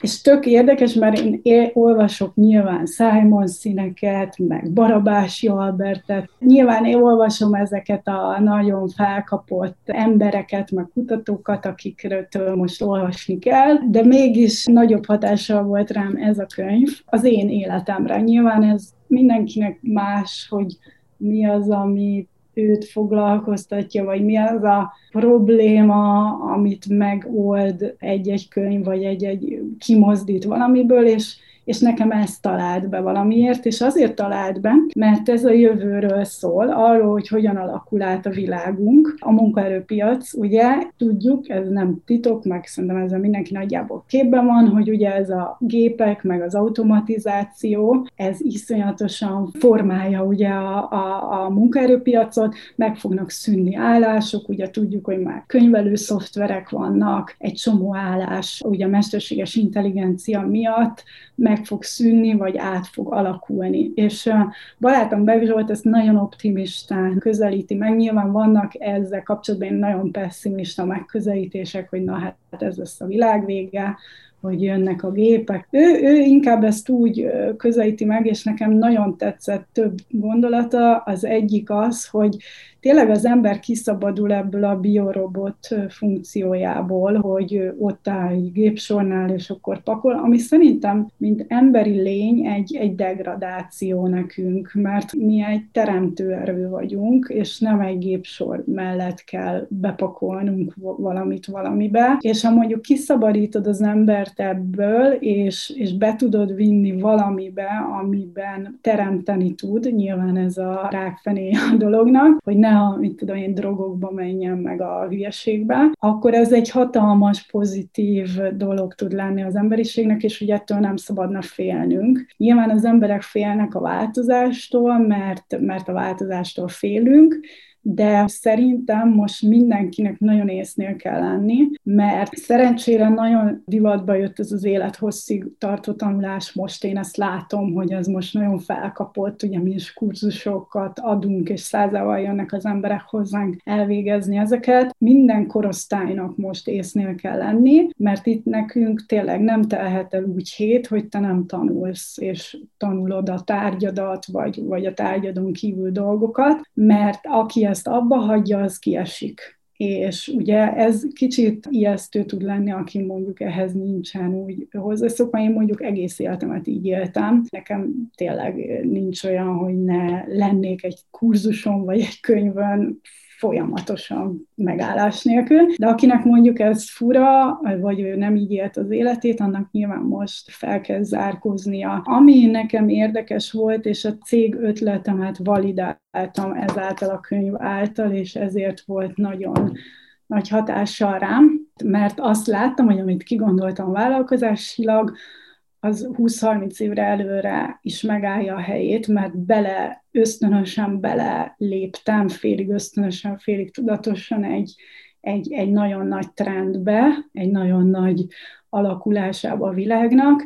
és tök érdekes, mert én, én olvasok nyilván Simon színeket, meg Barabási Albertet. Nyilván én olvasom ezeket a nagyon felkapott embereket, meg kutatókat, akikről most olvasni kell, de mégis nagyobb hatással volt rám ez a könyv az én életemre. Nyilván ez mindenkinek más, hogy mi az, amit őt foglalkoztatja, vagy mi az a probléma, amit megold egy-egy könyv, vagy egy-egy kimozdít valamiből, és és nekem ezt talált be valamiért, és azért talált be, mert ez a jövőről szól, arról, hogy hogyan alakul át a világunk. A munkaerőpiac, ugye, tudjuk, ez nem titok, meg szerintem ezzel mindenki nagyjából képben van, hogy ugye ez a gépek, meg az automatizáció, ez iszonyatosan formálja ugye a, a, a munkaerőpiacot, meg fognak szűnni állások, ugye tudjuk, hogy már könyvelő szoftverek vannak, egy csomó állás, ugye a mesterséges intelligencia miatt meg meg fog szűnni, vagy át fog alakulni. És barátom Beg Zsolt ezt nagyon optimistán közelíti meg. Nyilván vannak ezzel kapcsolatban nagyon pessimista megközelítések, hogy na hát ez lesz a világ vége, hogy jönnek a gépek. Ő, ő inkább ezt úgy közelíti meg, és nekem nagyon tetszett több gondolata. Az egyik az, hogy tényleg az ember kiszabadul ebből a biorobot funkciójából, hogy ott áll egy gépsornál, és akkor pakol, ami szerintem, mint emberi lény, egy, egy degradáció nekünk, mert mi egy teremtő erő vagyunk, és nem egy gépsor mellett kell bepakolnunk valamit valamibe, és ha mondjuk kiszabadítod az embert ebből, és, és be tudod vinni valamibe, amiben teremteni tud, nyilván ez a rákfené a dolognak, hogy ne a, mit tudom én, drogokba menjen meg a hülyeségbe, akkor ez egy hatalmas pozitív dolog tud lenni az emberiségnek, és hogy ettől nem szabadna félnünk. Nyilván az emberek félnek a változástól, mert, mert a változástól félünk, de szerintem most mindenkinek nagyon észnél kell lenni, mert szerencsére nagyon divatba jött ez az élethosszig tartó tanulás, most én ezt látom, hogy ez most nagyon felkapott, ugye mi is kurzusokat adunk, és százával jönnek az emberek hozzánk elvégezni ezeket. Minden korosztálynak most észnél kell lenni, mert itt nekünk tényleg nem telhet el úgy hét, hogy te nem tanulsz, és tanulod a tárgyadat, vagy, vagy a tárgyadon kívül dolgokat, mert aki ezt ezt abba hagyja, az kiesik. És ugye ez kicsit ijesztő tud lenni, aki mondjuk ehhez nincsen úgy hozzászokva. Én mondjuk egész életemet így éltem. Nekem tényleg nincs olyan, hogy ne lennék egy kurzuson vagy egy könyvön folyamatosan megállás nélkül, de akinek mondjuk ez fura, vagy ő nem így élt az életét, annak nyilván most fel kell zárkóznia. Ami nekem érdekes volt, és a cég ötletemet validáltam ezáltal a könyv által, és ezért volt nagyon nagy hatással rám, mert azt láttam, hogy amit kigondoltam vállalkozásilag, az 20-30 évre előre is megállja a helyét, mert bele, ösztönösen bele léptem, félig ösztönösen, félig tudatosan egy, egy, egy nagyon nagy trendbe, egy nagyon nagy alakulásába a világnak,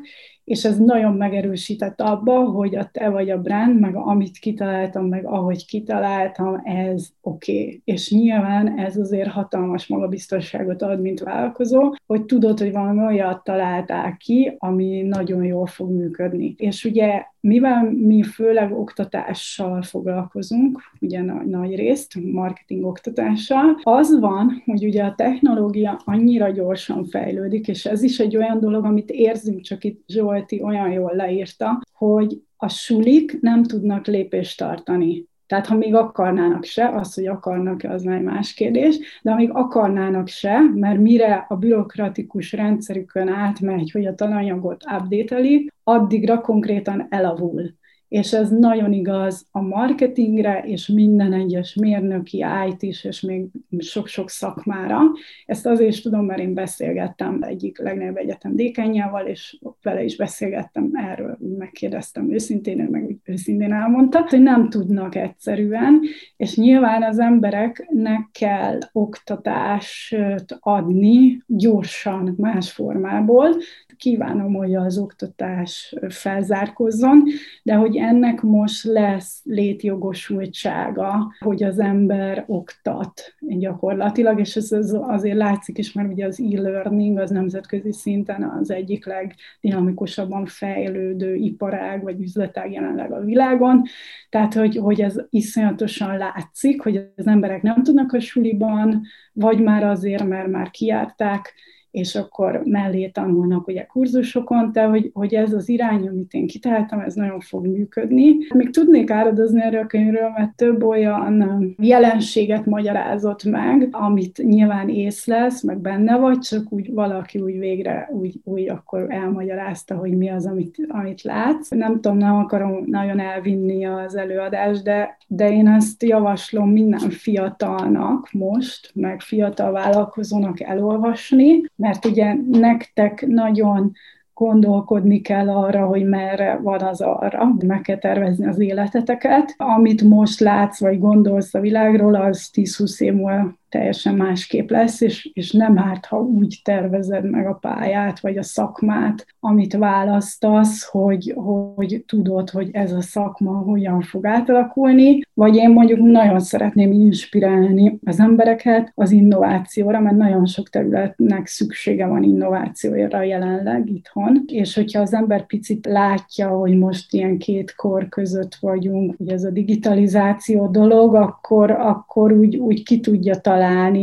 és ez nagyon megerősített abba, hogy a te vagy a brand, meg amit kitaláltam, meg ahogy kitaláltam, ez oké. Okay. És nyilván ez azért hatalmas magabiztosságot ad, mint vállalkozó, hogy tudod, hogy valami olyat találtál ki, ami nagyon jól fog működni. És ugye mivel mi főleg oktatással foglalkozunk, ugye nagy, nagy részt, marketing oktatással, az van, hogy ugye a technológia annyira gyorsan fejlődik, és ez is egy olyan dolog, amit érzünk, csak itt Zsolti olyan jól leírta, hogy a sulik nem tudnak lépést tartani. Tehát ha még akarnának se, az, hogy akarnak-e, az már más kérdés, de amíg akarnának se, mert mire a bürokratikus rendszerükön átmegy, hogy a tananyagot update addigra konkrétan elavul és ez nagyon igaz a marketingre, és minden egyes mérnöki it is, és még sok-sok szakmára. Ezt azért is tudom, mert én beszélgettem egyik legnagyobb egyetem dékányjával, és vele is beszélgettem erről, megkérdeztem őszintén, ő meg őszintén elmondta, hogy nem tudnak egyszerűen, és nyilván az embereknek kell oktatást adni gyorsan, más formából, kívánom, hogy az oktatás felzárkozzon, de hogy ennek most lesz létjogosultsága, hogy az ember oktat gyakorlatilag, és ez azért látszik is, mert ugye az e-learning az nemzetközi szinten az egyik legdinamikusabban fejlődő iparág vagy üzletág jelenleg a világon, tehát hogy, hogy ez iszonyatosan látszik, hogy az emberek nem tudnak a suliban, vagy már azért, mert már kiárták, és akkor mellé tanulnak ugye kurzusokon, de hogy, hogy ez az irány, amit én kitaláltam, ez nagyon fog működni. Még tudnék áradozni erről a könyvről, mert több olyan jelenséget magyarázott meg, amit nyilván ész lesz, meg benne vagy, csak úgy valaki úgy végre úgy, úgy akkor elmagyarázta, hogy mi az, amit, amit látsz. Nem tudom, nem akarom nagyon elvinni az előadást, de, de én ezt javaslom minden fiatalnak most, meg fiatal vállalkozónak elolvasni, mert ugye nektek nagyon gondolkodni kell arra, hogy merre van az arra, meg kell tervezni az életeteket. Amit most látsz, vagy gondolsz a világról, az 10-20 év múlva teljesen másképp lesz, és, és nem árt, ha úgy tervezed meg a pályát, vagy a szakmát, amit választasz, hogy, hogy tudod, hogy ez a szakma hogyan fog átalakulni, vagy én mondjuk nagyon szeretném inspirálni az embereket az innovációra, mert nagyon sok területnek szüksége van innovációra jelenleg itthon, és hogyha az ember picit látja, hogy most ilyen két kor között vagyunk, hogy ez a digitalizáció dolog, akkor, akkor úgy, úgy ki tudja találni,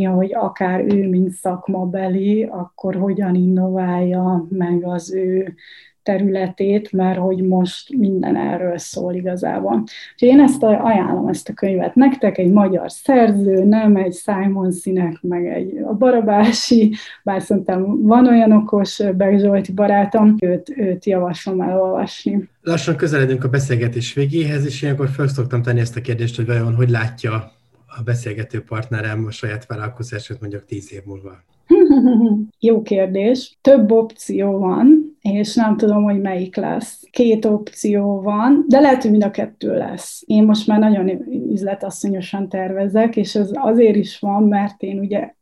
hogy akár ő, mint szakmabeli, akkor hogyan innoválja meg az ő területét, mert hogy most minden erről szól igazából. Úgyhogy én ezt ajánlom, ezt a könyvet nektek, egy magyar szerző, nem egy Simon Sinek, meg egy a Barabási, bár szerintem van olyan okos Berg Zsolti barátom, őt, őt javaslom elolvasni. Lassan közeledünk a beszélgetés végéhez, és ilyenkor fel szoktam tenni ezt a kérdést, hogy vajon hogy látja a beszélgető partnerem a saját vállalkozását mondjuk tíz év múlva. Jó kérdés. Több opció van, és nem tudom, hogy melyik lesz. Két opció van, de lehet, hogy mind a kettő lesz. Én most már nagyon üzletasszonyosan tervezek, és ez azért is van, mert én ugye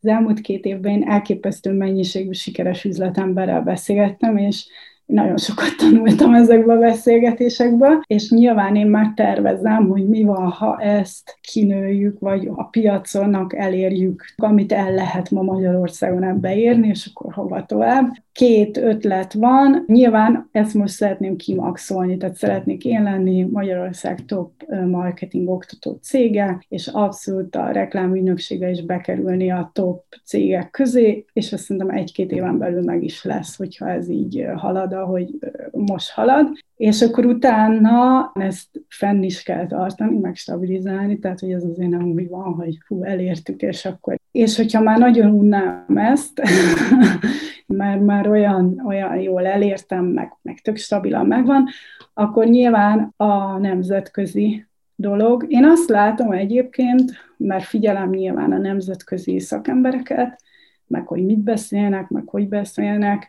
az elmúlt két évben én elképesztő mennyiségű sikeres üzletemberrel beszélgettem, és nagyon sokat tanultam ezekbe a beszélgetésekbe, és nyilván én már tervezem, hogy mi van, ha ezt kinőjük, vagy a piaconnak elérjük, amit el lehet ma Magyarországon ebbe érni, és akkor hova tovább. Két ötlet van, nyilván ezt most szeretném kimaxolni, tehát szeretnék én lenni Magyarország top marketing oktató cége, és abszolút a reklámügynöksége is bekerülni a top cégek közé, és azt szerintem egy-két éven belül meg is lesz, hogyha ez így halad ahogy most halad, és akkor utána ezt fenn is kell tartani, meg stabilizálni, tehát hogy ez azért nem úgy van, hogy hú, elértük, és akkor... És hogyha már nagyon unnám ezt, már, már olyan, olyan jól elértem, meg, meg tök stabilan megvan, akkor nyilván a nemzetközi dolog. Én azt látom egyébként, mert figyelem nyilván a nemzetközi szakembereket, meg hogy mit beszélnek, meg hogy beszélnek,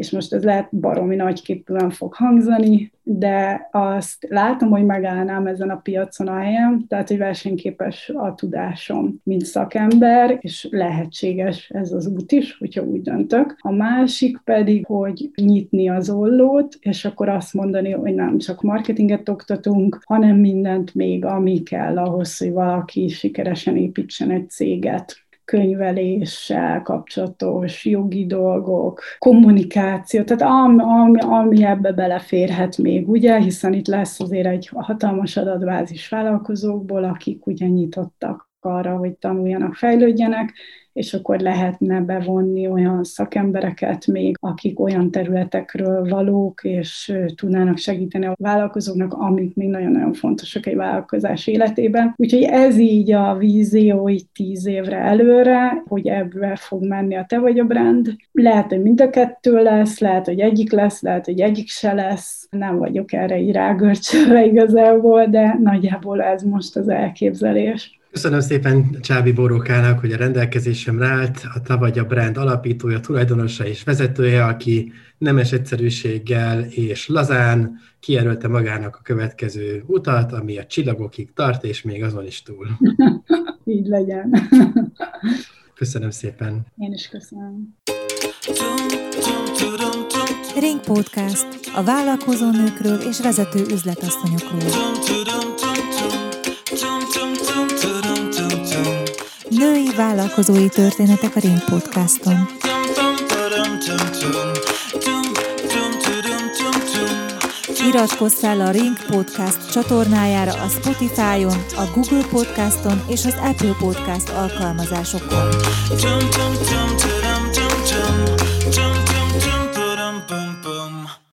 és most ez lehet baromi nagyképűen fog hangzani, de azt látom, hogy megállnám ezen a piacon a helyem, tehát hogy versenyképes a tudásom, mint szakember, és lehetséges ez az út is, hogyha úgy döntök. A másik pedig, hogy nyitni az ollót, és akkor azt mondani, hogy nem csak marketinget oktatunk, hanem mindent még, ami kell ahhoz, hogy valaki sikeresen építsen egy céget könyveléssel kapcsolatos jogi dolgok, kommunikáció, tehát ami, ami, ami ebbe beleférhet még, ugye, hiszen itt lesz azért egy hatalmas adatbázis vállalkozókból, akik ugye nyitottak arra, hogy tanuljanak, fejlődjenek, és akkor lehetne bevonni olyan szakembereket még, akik olyan területekről valók, és tudnának segíteni a vállalkozóknak, amik még nagyon-nagyon fontosak egy vállalkozás életében. Úgyhogy ez így a vízió így tíz évre előre, hogy ebbe fog menni a te vagy a brand. Lehet, hogy mind a kettő lesz, lehet, hogy egyik lesz, lehet, hogy egyik se lesz. Nem vagyok erre így rágörcsölve igazából, de nagyjából ez most az elképzelés. Köszönöm szépen Csábi Borókának, hogy a rendelkezésemre állt, a Te vagy a brand alapítója, tulajdonosa és vezetője, aki nemes egyszerűséggel és lazán kijelölte magának a következő utat, ami a csillagokig tart, és még azon is túl. Így legyen. Köszönöm szépen. Én is köszönöm. Ring Podcast a vállalkozó nőkről és vezető üzletasszonyokról. Női vállalkozói történetek a Ring Podcaston. Iratkozz fel a Ring Podcast csatornájára a Spotify-on, a Google Podcaston és az Apple Podcast alkalmazásokon.